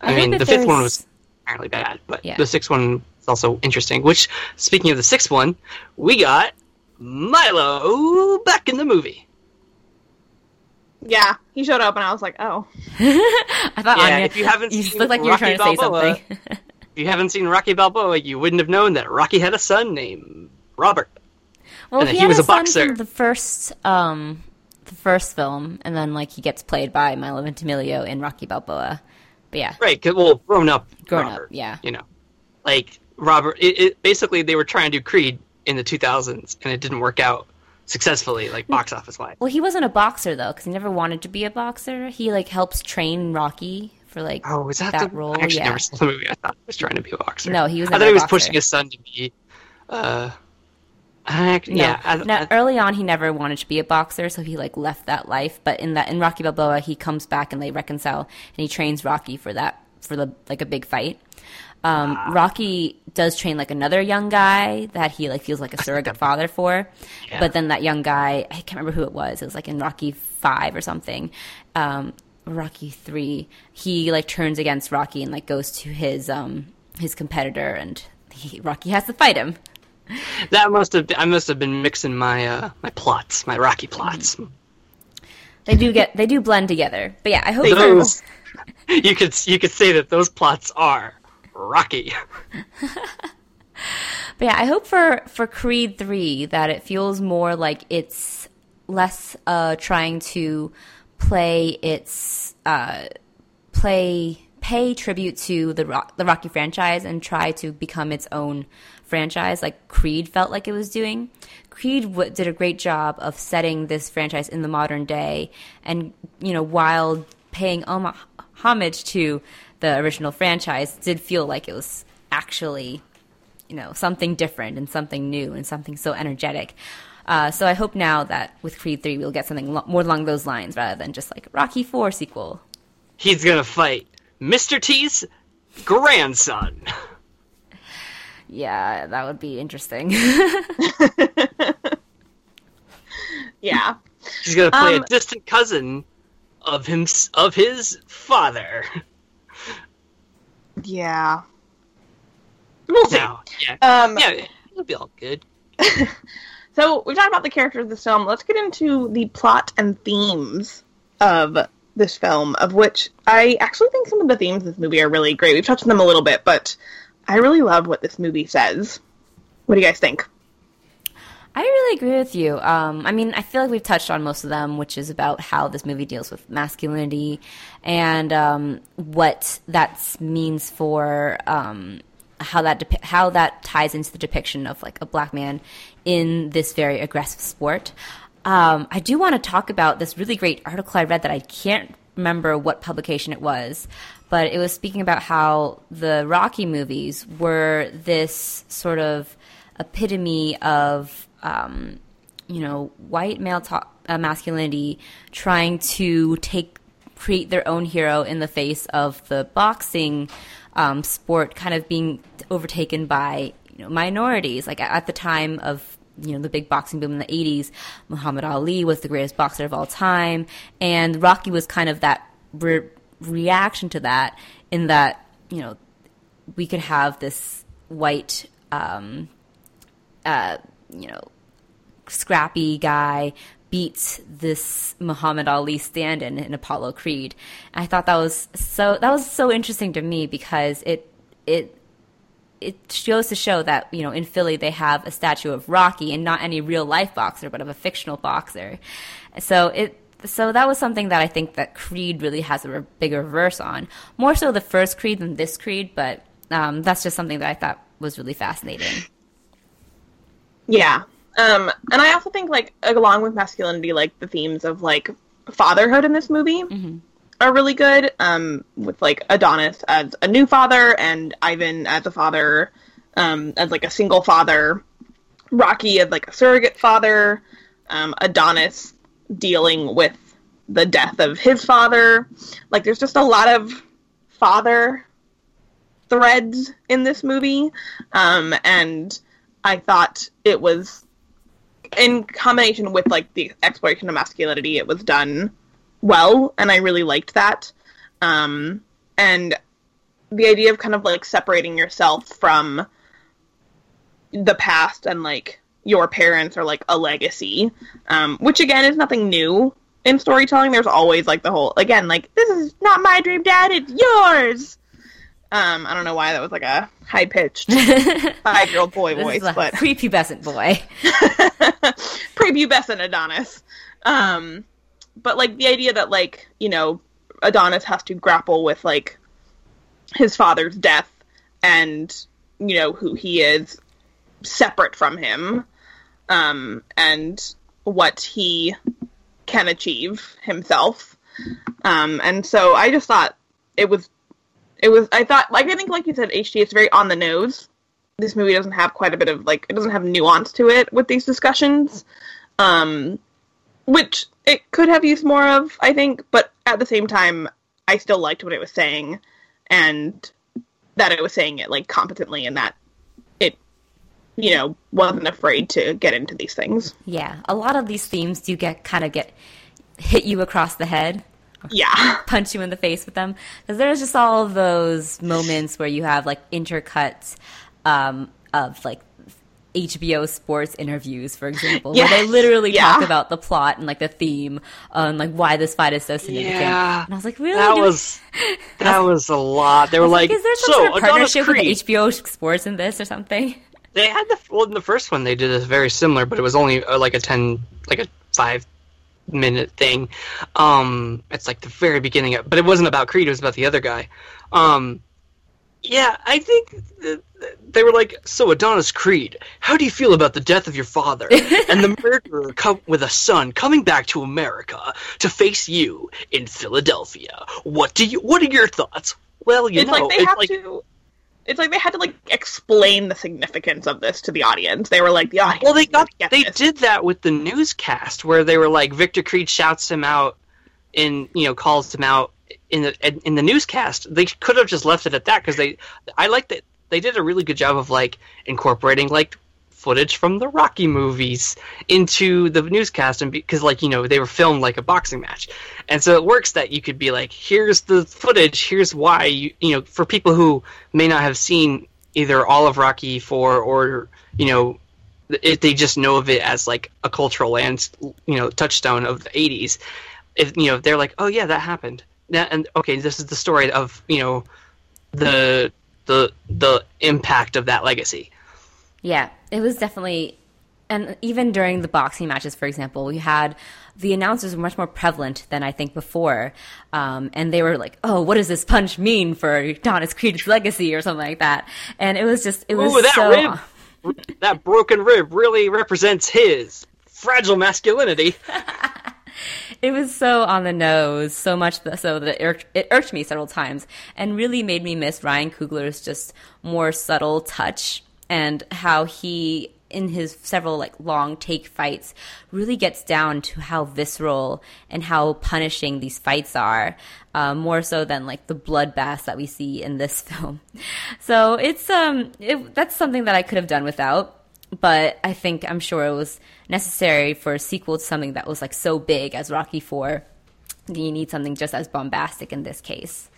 I, I mean the fifth one was apparently bad, but Yeah. the sixth one is also interesting. Which, speaking of the sixth one, we got Milo back in the movie. Yeah, he showed up, and I was like, oh. [LAUGHS] I thought Yeah, Anya, if you haven't you seen looked like you were Rocky trying to say something. If you haven't seen Rocky Balboa, you wouldn't have known that Rocky had a son named Robert. Well, And he, he was a boxer. the first, um, the first film, and then like he gets played by Milo Ventimiglia in Rocky Balboa. But yeah, Right, 'cause- well, grown up. Grown up, yeah. You know, like Robert. It, it basically they were trying to do Creed in the 2000s, and it didn't work out successfully, like box office wise. well, he wasn't a boxer though, because he never wanted to be a boxer. He like helps train Rocky for like Oh, is that, that the role? I actually yeah. never saw the movie. I thought he was trying to be a boxer. No, he was I thought he was boxer. pushing his son to be. Uh, I, No, yeah, I, no, I- early on he never wanted to be a boxer, so he like left that life. But in that in Rocky Balboa, he comes back and they reconcile, and he trains Rocky for that for the like a big fight. Um, Rocky does train like another young guy that he like feels like a surrogate [LAUGHS] father for, Yeah. but then that young guy I can't remember who it was. It was like in Rocky Five or something, um, Rocky Three. He like turns against Rocky and like goes to his um his competitor, and he, Rocky has to fight him. [LAUGHS] that must have. Been, I must have been mixing my uh, my plots, my Rocky plots. They do get they do blend together. But yeah, I hope Those [LAUGHS] you could you could say that those plots are Rocky. [LAUGHS] but yeah, I hope for for Creed 3 that it feels more like it's less uh trying to play its uh play pay tribute to the Rock, the Rocky franchise and try to become its own franchise like Creed felt like it was doing. Creed w- did a great job of setting this franchise in the modern day and you know while paying hom- homage to the original franchise did feel like it was actually you know something different and something new and something so energetic. Uh, so I hope now that with Creed 3 we'll get something lo- more along those lines rather than just like Rocky 4 sequel. He's gonna fight Mr. T's grandson. [LAUGHS] Yeah, that would be interesting. [LAUGHS] Yeah. He's gonna play Um, a distant cousin of him of his father. Yeah. We'll see. Now, yeah, Um, yeah, it'll be all good. [LAUGHS] So we've talked about the characters of this film. Let's get into the plot and themes of this film, of which I actually think some of the themes of this movie are really great. We've touched on them a little bit, but I really love what this movie says. What do you guys think? I really agree with you. Um, I mean, I feel like we've touched on most of them, which is about how this movie deals with masculinity and um, what that means for um, how that depi- how that ties into the depiction of like a black man in this very aggressive sport. Um, I do want to talk about this really great article I read that I can't remember what publication it was, but it was speaking about how the Rocky movies were this sort of epitome of um, you know white male to- uh, masculinity trying to take create their own hero in the face of the boxing um, sport kind of being overtaken by you know minorities. Like at the time of you know the big boxing boom in the 80s muhammad ali was the greatest boxer of all time and rocky was kind of that re- reaction to that in that you know we could have this white um, uh, you know scrappy guy beats this Muhammad Ali stand-in in Apollo Creed. I thought that was so that was so interesting to me because it it it goes to show that you know in Philly they have a statue of Rocky and not any real life boxer but of a fictional boxer. So it so that was something that I think that Creed really has a re- big reverse on. More so the first Creed than this Creed, but um, that's just something that I thought was really fascinating. Yeah. Um, and I also think like along with masculinity, like the themes of like fatherhood in this movie are really good. Um, with like Adonis as a new father and Ivan as a father, um, as like a single father, Rocky as like a surrogate father, um, Adonis dealing with the death of his father. Like there's just a lot of father threads in this movie. Um, and I thought it was in combination with like the exploration of masculinity, it was done well, and I really liked that. Um, and the idea of kind of like separating yourself from the past and like your parents are like a legacy, um, which again is nothing new in storytelling. There's always like the whole again like this is not my dream, Dad. It's yours. Um, I don't know why that was like a high pitched [LAUGHS] five year old boy voice, but prepubescent boy. [LAUGHS] prepubescent Adonis. Um, but like the idea that like you know Adonis has to grapple with like his father's death and you know who he is separate from him, um, and what he can achieve himself. Um, and so I just thought it was it was I thought like I think like you said HT it's very on the nose. This movie doesn't have quite a bit of like it doesn't have nuance to it with these discussions. Um which it could have used more of, I think, but at the same time I still liked what it was saying and that it was saying it like competently and that you know wasn't afraid to get into these things. Yeah, a lot of these themes do get kind of get hit you across the head, Yeah. [LAUGHS] punch you in the face with them, because there's just all of those moments where you have like intercuts um, of like HBO sports interviews, for example, where they literally yeah. talk about the plot and like the theme and like why this fight is so significant. Yeah. And I was like, really? That [LAUGHS] was that was a lot. They were like, is there some so sort of Adonis partnership with Creed. HBO Sports in this or something? They had the well in the first one they did this very similar, but it was only uh, like a ten, like a five minute thing. Um, it's like the very beginning, of, but it wasn't about Creed. It was about the other guy. Um, yeah, I think th- th- they were like, so Adonis Creed, how do you feel about the death of your father [LAUGHS] and the murderer come with a son coming back to America to face you in Philadelphia? What do you? What are your thoughts? Well, you it's know, like they have like to it's like they had to like explain the significance of this to the audience. They were like the audience. Well, they got they this. did that with the newscast where they were like Victor Creed shouts him out in you know calls him out in the in the newscast. They could have just left it at that because they I like that they did a really good job of like incorporating like footage from the Rocky movies into the newscast and because like you know they were filmed like a boxing match. And so it works that you could be like here's the footage here's why you you know for people who may not have seen either all of Rocky 4 or you know if they just know of it as like a cultural and you know touchstone of the 80s if you know they're like oh yeah that happened. That, and okay this is the story of you know the the the impact of that legacy Yeah, it was definitely, and even during the boxing matches, for example, we had the announcers were much more prevalent than I think before, um, and they were like, "Oh, what does this punch mean for Adonis Creed's legacy?" or something like that, and it was just it was Ooh, that so. rib, that broken rib really represents his fragile masculinity. [LAUGHS] It was so on the nose, so much so that it irked, it irked me several times, and really made me miss Ryan Coogler's just more subtle touch and how he, in his several like long take fights, really gets down to how visceral and how punishing these fights are, uh, more so than like the bloodbaths that we see in this [LAUGHS] film. So it's um, it, that's something that I could have done without but I think I'm sure it was necessary for a sequel to something that was like so big as Rocky Four. You need something just as bombastic in this case.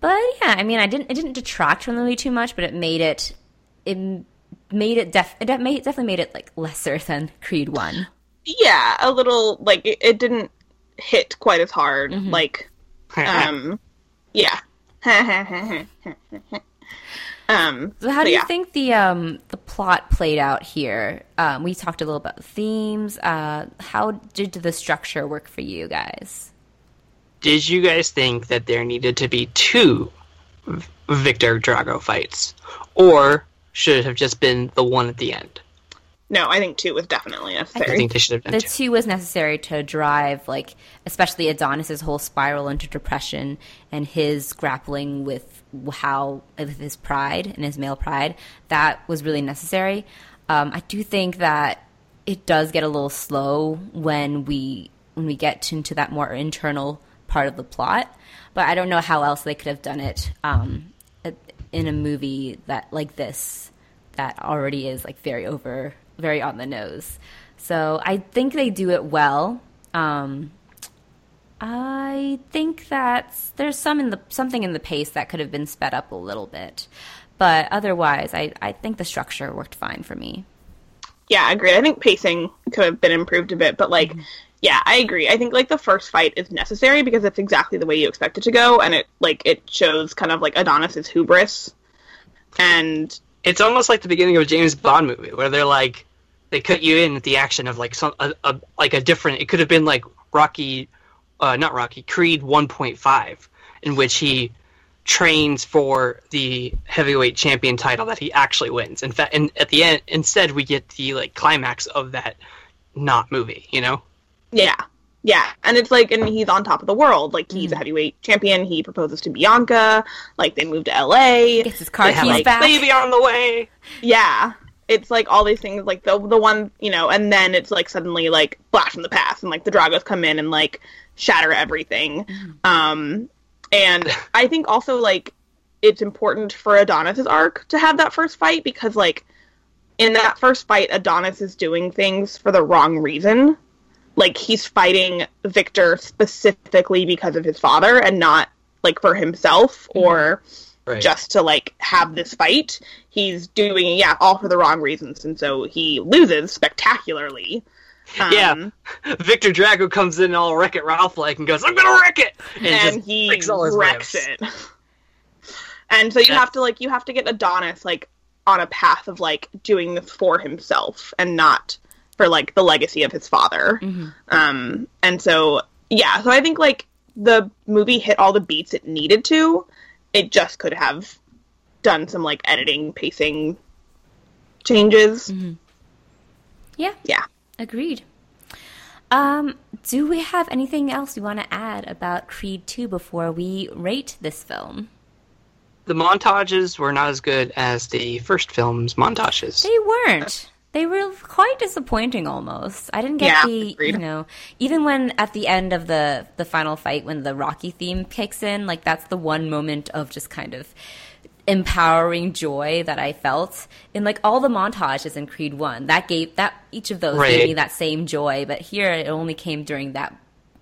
But yeah, I mean, I didn't it didn't detract from the movie too much, but it made it it made it def it de- made, definitely made it like lesser than Creed One. yeah, a little like it, it didn't hit quite as hard. Mm-hmm. Like, [LAUGHS] um, yeah. [LAUGHS] um, So how but do you yeah. think the um the plot played out here? Um, we talked a little about the themes. Uh, how did the structure work for you guys? Did you guys think that there needed to be two Victor Drago fights, or should have just been the one at the end? No, I think two was definitely I think they should have done the two. two was necessary to drive like especially adonis's whole spiral into depression and his grappling with how with his pride and his male pride that was really necessary um, i do think that it does get a little slow when we when we get into that more internal part of the plot but i don't know how else they could have done it um, in a movie that like this that already is like very over very on the nose so i think they do it well um, i think that there's some in the something in the pace that could have been sped up a little bit but otherwise, I, I think the structure worked fine for me. Yeah, I agree. I think pacing could have been improved a bit, but like, mm-hmm. Yeah, I agree. I think like the first fight is necessary because it's exactly the way you expect it to go, and it like it shows kind of like Adonis's hubris, and it's almost like the beginning of a James Bond movie where they're like they cut you in at the action of like some a, a like a different. It could have been like Rocky, uh, not Rocky, Creed 1.5, in which he trains for the heavyweight champion title that he actually wins. In fact, and at the end, instead, we get the like climax of that not movie. You know? Yeah, yeah, and it's like, and he's on top of the world. Like he's mm. a heavyweight champion. He proposes to Bianca. Like they move to L.A. Gets his car keys like, back. Baby on the way. Yeah, it's like all these things. Like the the one, you know, and then it's like suddenly like blast from the past, and like the Dragos come in and like shatter everything. Mm. Um, and I think also like it's important for Adonis's arc to have that first fight because like in that first fight Adonis is doing things for the wrong reason. Like he's fighting Victor specifically because of his father and not like for himself mm-hmm. or right. just to like have this fight. He's doing yeah, all for the wrong reasons and so he loses spectacularly. Um, yeah, Victor Drago comes in all Wreck It Ralph like and goes, "I'm gonna wreck it," and, and he wrecks it. And so you have to like you have to get Adonis like on a path of like doing this for himself and not for like the legacy of his father. Mm-hmm. Um, and so yeah, so I think like the movie hit all the beats it needed to. It just could have done some like editing, pacing changes. Mm-hmm. Yeah. Yeah. Agreed. Um, do we have anything else you want to add about Creed 2 before we rate this film? The montages were not as good as the first film's montages. They weren't. They were quite disappointing almost. I didn't get yeah, the, agreed. you know, even when at the end of the the final fight when the Rocky theme kicks in, like that's the one moment of just kind of empowering joy that I felt in like all the montages in Creed 1. That gave that each of those right. gave me that same joy, but here it only came during that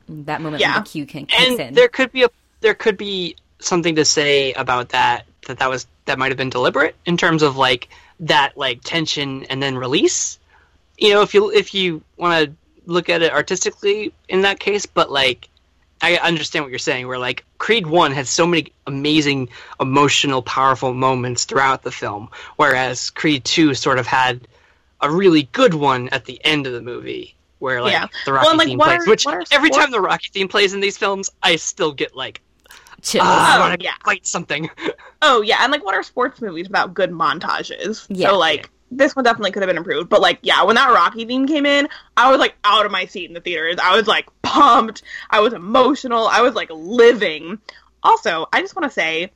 that moment yeah. when the cue can and in. there could be a there could be something to say about that that that was that might have been deliberate in terms of like that like tension and then release. You know, if you if you want to look at it artistically in that case, but like I understand what you're saying. Where like Creed One had so many amazing, emotional, powerful moments throughout the film, whereas Creed Two sort of had a really good one at the end of the movie, where like yeah. the Rocky well, like, theme plays. Are, which every time the Rocky theme plays in these films, I still get like chills. Uh, oh, I want to yeah. fight something. [LAUGHS] Oh yeah, and like what are sports movies without good montages? Yeah. So like this one definitely could have been improved. But like, yeah, when that Rocky theme came in, I was like out of my seat in the theaters. I was like pumped. I was emotional. I was like living. Also, I just want to say,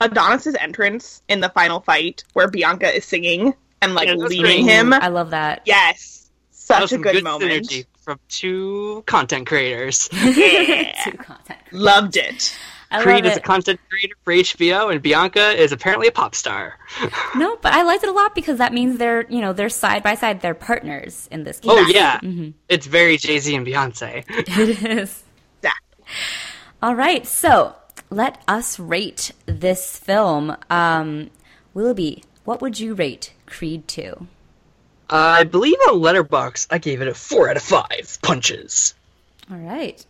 Adonis's entrance in the final fight, where Bianca is singing and like yeah, leading him. I love that. Yes, such a good, good moment from two content creators. Yeah, [LAUGHS] two content creators. loved it. I Creed is a content creator for HBO, and Bianca is apparently a pop star. [LAUGHS] no, but I liked it a lot because that means they're you know they're side by side, they're partners in this. Case. Oh yeah, mm-hmm. it's very Jay Z and Beyonce. [LAUGHS] it is. Exactly. All right, so let us rate this film. Um, Willoughby, what would you rate Creed two? Uh, I believe on Letterboxd I gave it a four out of five punches. All right,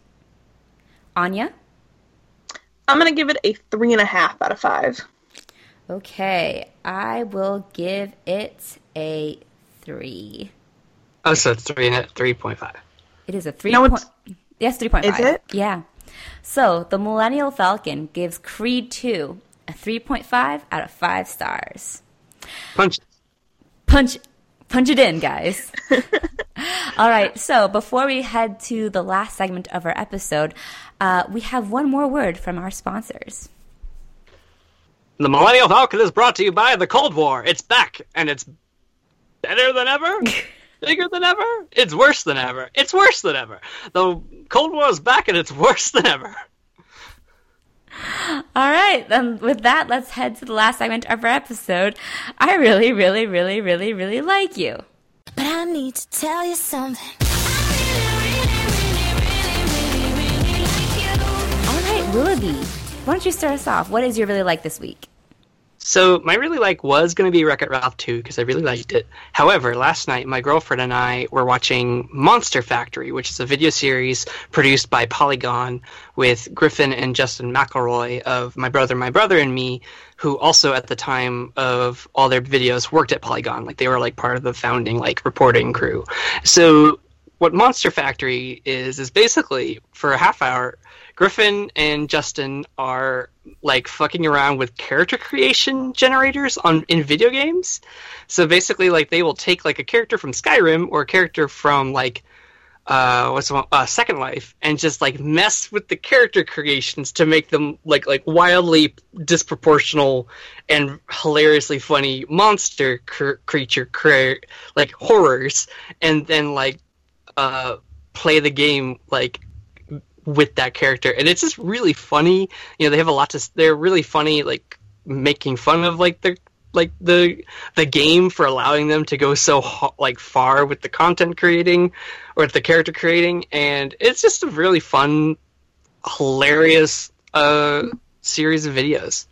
Anya. I'm gonna give it a three and a half out of five. Okay, I will give it a three. Oh, so it's three three point five. It is a three. No, point, yes, three point five. Is it? Yeah. So the Millennial Falcon gives Creed two a three point five out of five stars. Punch. Punch. Punch it in, guys. [LAUGHS] All right. So before we head to the last segment of our episode, uh, we have one more word from our sponsors. The Millennial Falcon is brought to you by the Cold War. It's back, and it's better than ever, [LAUGHS] bigger than ever. It's worse than ever. It's worse than ever. The Cold War is back, and it's worse than ever. All right, then with that, let's head to the last segment of our episode. I really, really, really, really, really like you. But I need to tell you something. Willoughby, why don't you start us off? What is your really like this week? So my really like was going to be Wreck It Ralph 2 because I really liked it. However, last night my girlfriend and I were watching Monster Factory, which is a video series produced by Polygon with Griffin and Justin McElroy of My Brother, My Brother and Me, who also at the time of all their videos worked at Polygon. Like they were like part of the founding like reporting crew. So what Monster Factory is is basically for a half hour Griffin and Justin are like fucking around with character creation generators on in video games. So basically, like they will take like a character from Skyrim or a character from like uh, what's one, uh, Second Life, and just like mess with the character creations to make them like like wildly disproportional and hilariously funny monster cr- creature cre- like horrors, and then like uh, play the game like with that character, and it's just really funny. You know, they have a lot to. They're really funny, like making fun of like the like the the game for allowing them to go so like far with the content creating or with the character creating, and it's just a really fun, hilarious uh, series of videos.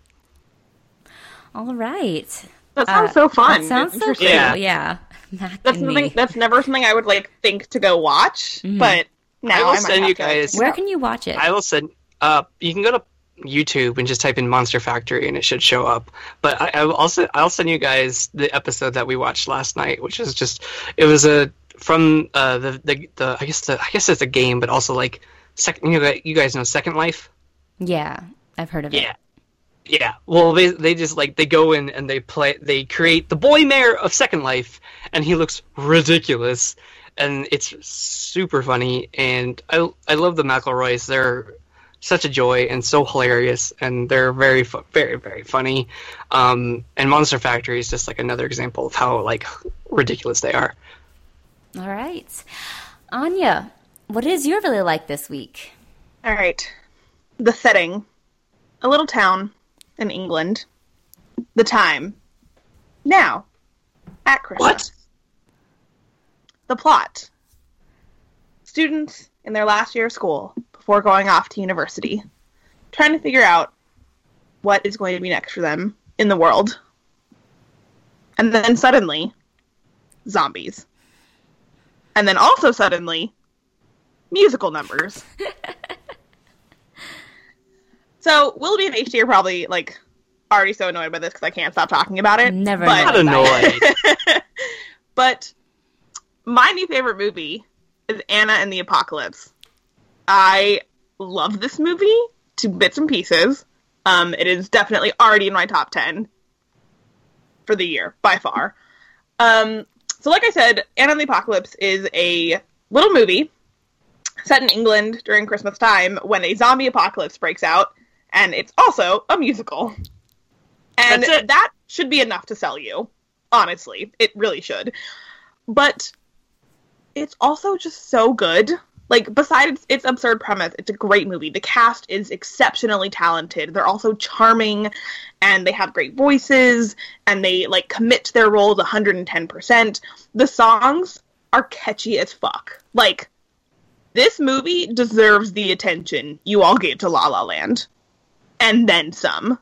All right. That sounds uh, so fun. That sounds so cool. Yeah. yeah. that's something. That's never something I would like think to go watch, mm-hmm. but now I will I send you guys. Where can you watch it? I will send. Uh, you can go to YouTube and just type in Monster Factory and it should show up. But I, I will also I'll send you guys the episode that we watched last night, which is just it was a from uh, the, the the I guess the I guess it's a game, but also like second. You know, you guys know Second Life. Yeah, I've heard of yeah. it. Yeah, Yeah. well, they they just like they go in and they play. They create the boy mayor of Second Life, and he looks ridiculous and it's super funny. And I I love the McElroys. They're such a joy and so hilarious, and they're very fu- very very funny. Um, and Monster Factory is just like another example of how like ridiculous they are. All right, Anya, what is your really like this week? All right, the setting, a little town in England. The time, now, at Christmas. What? The plot students in their last year of school before going off to university, trying to figure out what is going to be next for them in the world. And then suddenly, zombies. And then also suddenly, musical numbers. [LAUGHS] so, Willoughby and HT are probably like already so annoyed by this because I can't stop talking about it. Never but, not annoyed. [LAUGHS] but my new favorite movie is Anna and the Apocalypse. I love this movie to bits and pieces. Um, it is definitely already in my top 10 for the year, by far. Um, so, like I said, Anna and the Apocalypse is a little movie set in England during Christmas time when a zombie apocalypse breaks out, and it's also a musical. And that should be enough to sell you. Honestly, it really should. But it's also just so good. Like, besides its absurd premise, it's a great movie. The cast is exceptionally talented. They're also charming, and they have great voices, and they like commit to their roles 110%. The songs are catchy as fuck. Like, this movie deserves the attention you all gave to La La Land, and then some.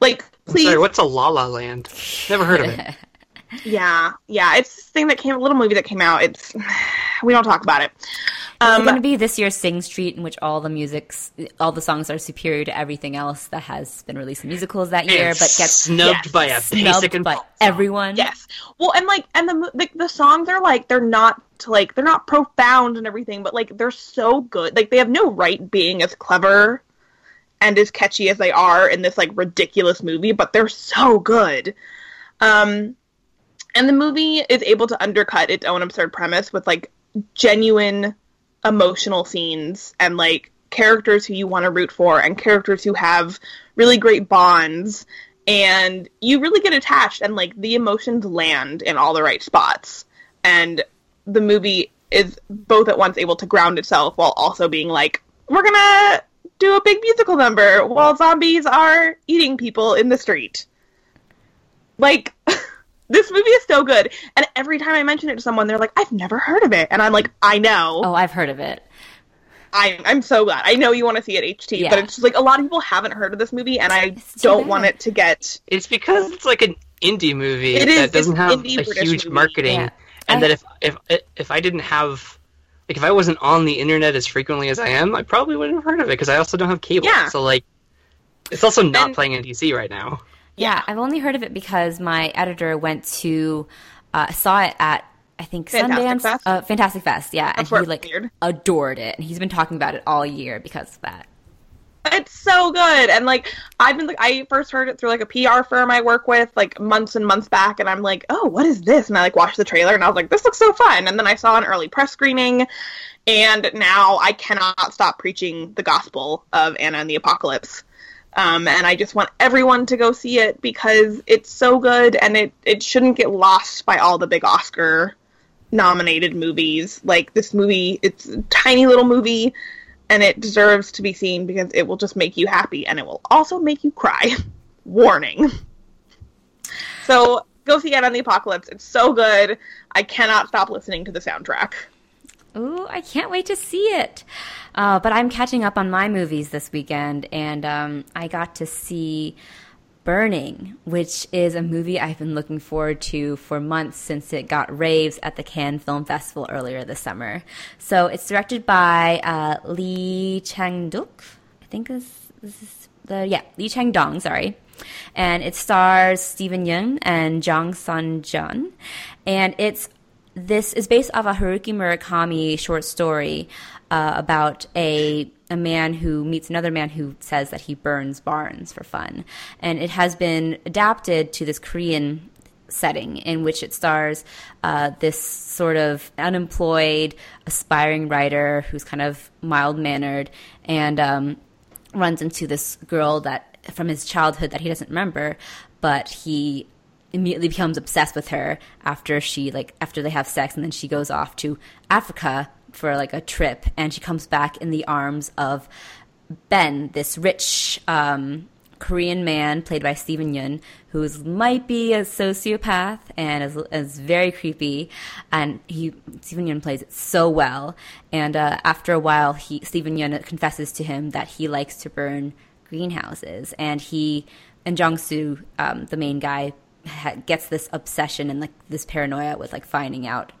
Like, please. Sorry, what's a La La Land? Never heard of it. [LAUGHS] Yeah, yeah, it's this thing that came, a little movie that came out. It's [SIGHS] we don't talk about it. Um, it's going to be this year's Sing Street, in which all the music's, all the songs are superior to everything else that has been released in musicals that year, but gets snubbed yes, by a basic by everyone. Yes, well, and like, and the, the the songs are like they're not like they're not profound and everything, but like they're so good. Like they have no right being as clever and as catchy as they are in this like ridiculous movie, but they're so good. Um, and the movie is able to undercut its own absurd premise with like genuine emotional scenes and like characters who you want to root for and characters who have really great bonds. And you really get attached and like the emotions land in all the right spots. And the movie is both at once able to ground itself while also being like we're gonna do a big musical number while zombies are eating people in the street. Like [LAUGHS] This movie is so good. And every time I mention it to someone, they're like, I've never heard of it. And I'm like, I know. Oh, I've heard of it. I, I'm so glad. I know you want to see it HT, Yeah. but it's just like a lot of people haven't heard of this movie, and I don't bad. want it to get. It's because it's like an indie movie It is, that doesn't have a British huge movie. marketing, Yeah. and I- that if if if I didn't have like if I wasn't on the internet as frequently as I am, I probably wouldn't have heard of it because I also don't have cable. Yeah. So like, it's also not And- playing in DC right now. Yeah, I've only heard of it because my editor went to uh, saw it at I think Fantastic Sundance, Fest? Uh, Fantastic Fest. Yeah, and he like premiered. adored it, and he's been talking about it all year because of that. It's so good, and like I've been, like, I first heard it through like a PR firm I work with, like months and months back, and I'm like, oh, what is this? And I like watched the trailer, and I was like, this looks so fun. And then I saw an early press screening, and now I cannot stop preaching the gospel of Anna and the Apocalypse. Um, and I just want everyone to go see it because it's so good, and it it shouldn't get lost by all the big Oscar nominated movies. Like this movie, it's a tiny little movie, and it deserves to be seen because it will just make you happy, and it will also make you cry. [LAUGHS] Warning. So go see it on the Apocalypse. It's so good. I cannot stop listening to the soundtrack. Ooh, I can't wait to see it. Uh, but I'm catching up on my movies this weekend, and um, I got to see Burning, which is a movie I've been looking forward to for months since it got raves at the Cannes Film Festival earlier this summer. So it's directed by uh, Lee Chang-duk, I think this, this is the yeah Lee Chang-dong, sorry. And it stars Steven Yeun and Jang Sun-jun, and it's this is based off a Haruki Murakami short story uh, about a a man who meets another man who says that he burns barns for fun, and it has been adapted to this Korean setting in which it stars uh, this sort of unemployed aspiring writer who's kind of mild mannered and um, runs into this girl that from his childhood that he doesn't remember, but he immediately becomes obsessed with her after she like after they have sex and then she goes off to Africa for like a trip and she comes back in the arms of Ben, this rich um, Korean man played by Steven Yeun, who is, might be a sociopath and is, is very creepy. And he Steven Yeun plays it so well. And uh, after a while, he Steven Yeun confesses to him that he likes to burn greenhouses, and he and Jong Soo, um, the main guy, ha- gets this obsession and like this paranoia with like finding out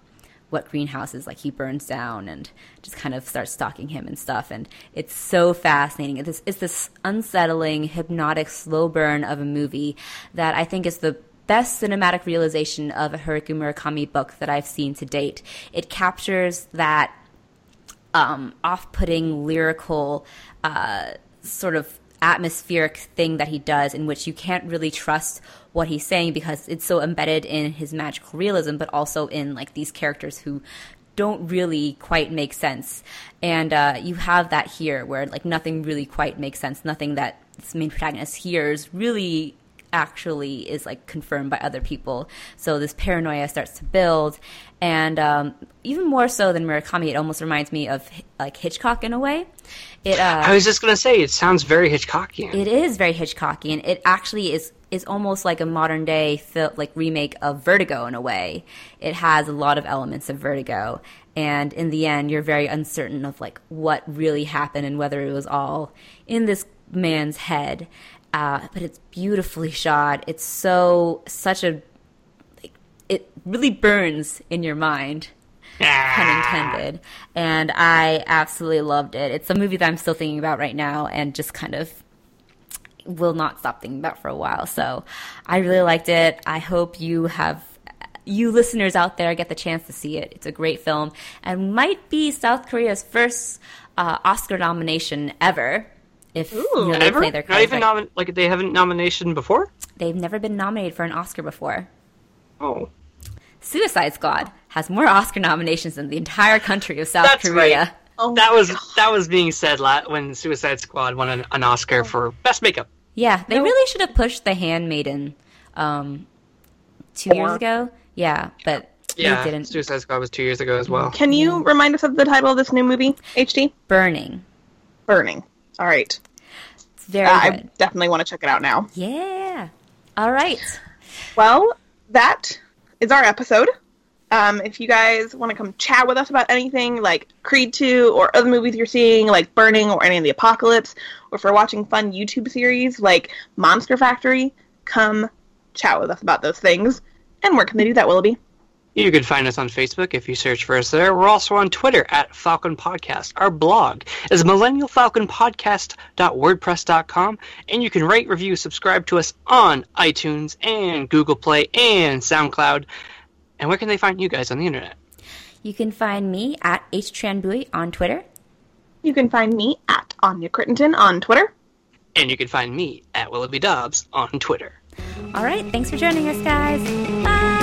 what greenhouses like he burns down and just kind of starts stalking him and stuff. And it's so fascinating. It's it's this unsettling hypnotic slow burn of a movie that i think is the best cinematic realization of a haruki murakami book that i've seen to date. It captures that um, off-putting lyrical uh, sort of atmospheric thing that he does in which you can't really trust what he's saying because it's so embedded in his magical realism but also in like these characters who don't really quite make sense and uh, you have that here where like nothing really quite makes sense nothing that this main protagonist hears really actually is like confirmed by other people. So this paranoia starts to build, and um, even more so than Murakami, it almost reminds me of like Hitchcock in a way. It uh, I was just gonna say it sounds very Hitchcockian. it is very Hitchcockian. And it actually is is almost like a modern day like remake of Vertigo in a way. It has a lot of elements of Vertigo, and in the end, you're very uncertain of like what really happened and whether it was all in this man's head. Uh, but it's beautifully shot. It's so such a like, it really burns in your mind pun intended. And I absolutely loved it. It's a movie that I'm still thinking about right now and just kind of will not stop thinking about for a while. So I really liked it. I hope you have you listeners out there get the chance to see it. It's a great film and might be South Korea's first uh, Oscar nomination ever. If you know, they Ever? play their Not cards even right. nomin- like they haven't nomination before. They've never been nominated for an Oscar before. Oh, Suicide Squad has more Oscar nominations than the entire country of South That's Korea. right. Oh that was God. that was being said when Suicide Squad won an, an Oscar for best makeup. Yeah, they No. really should have pushed The Handmaiden um, two years ago. Yeah, but Yeah, they didn't. Suicide Squad was two years ago as well. Can you remind us of the title of this new movie? HT? Burning. Burning. All right. It's very Uh, I definitely want to check it out now. Yeah. All right. Well, that is our episode. Um, if you guys want to come chat with us about anything like Creed 2 or other movies you're seeing, like Burning or any of the Apocalypse, or if we're watching fun YouTube series like Monster Factory, come chat with us about those things. And where can they do that, Willoughby? You can find us on Facebook if you search for us there. We're also on Twitter at Falcon Podcast. Our blog is millennialfalconpodcast.wordpress.com, and you can rate, review, subscribe to us on iTunes and Google Play and SoundCloud. And where can they find you guys on the internet? You can find me at HTranBui on Twitter. You can find me at Anya Crittenton on Twitter. And you can find me at Willoughby Dobbs on Twitter. All right. Thanks for joining us, guys. Bye.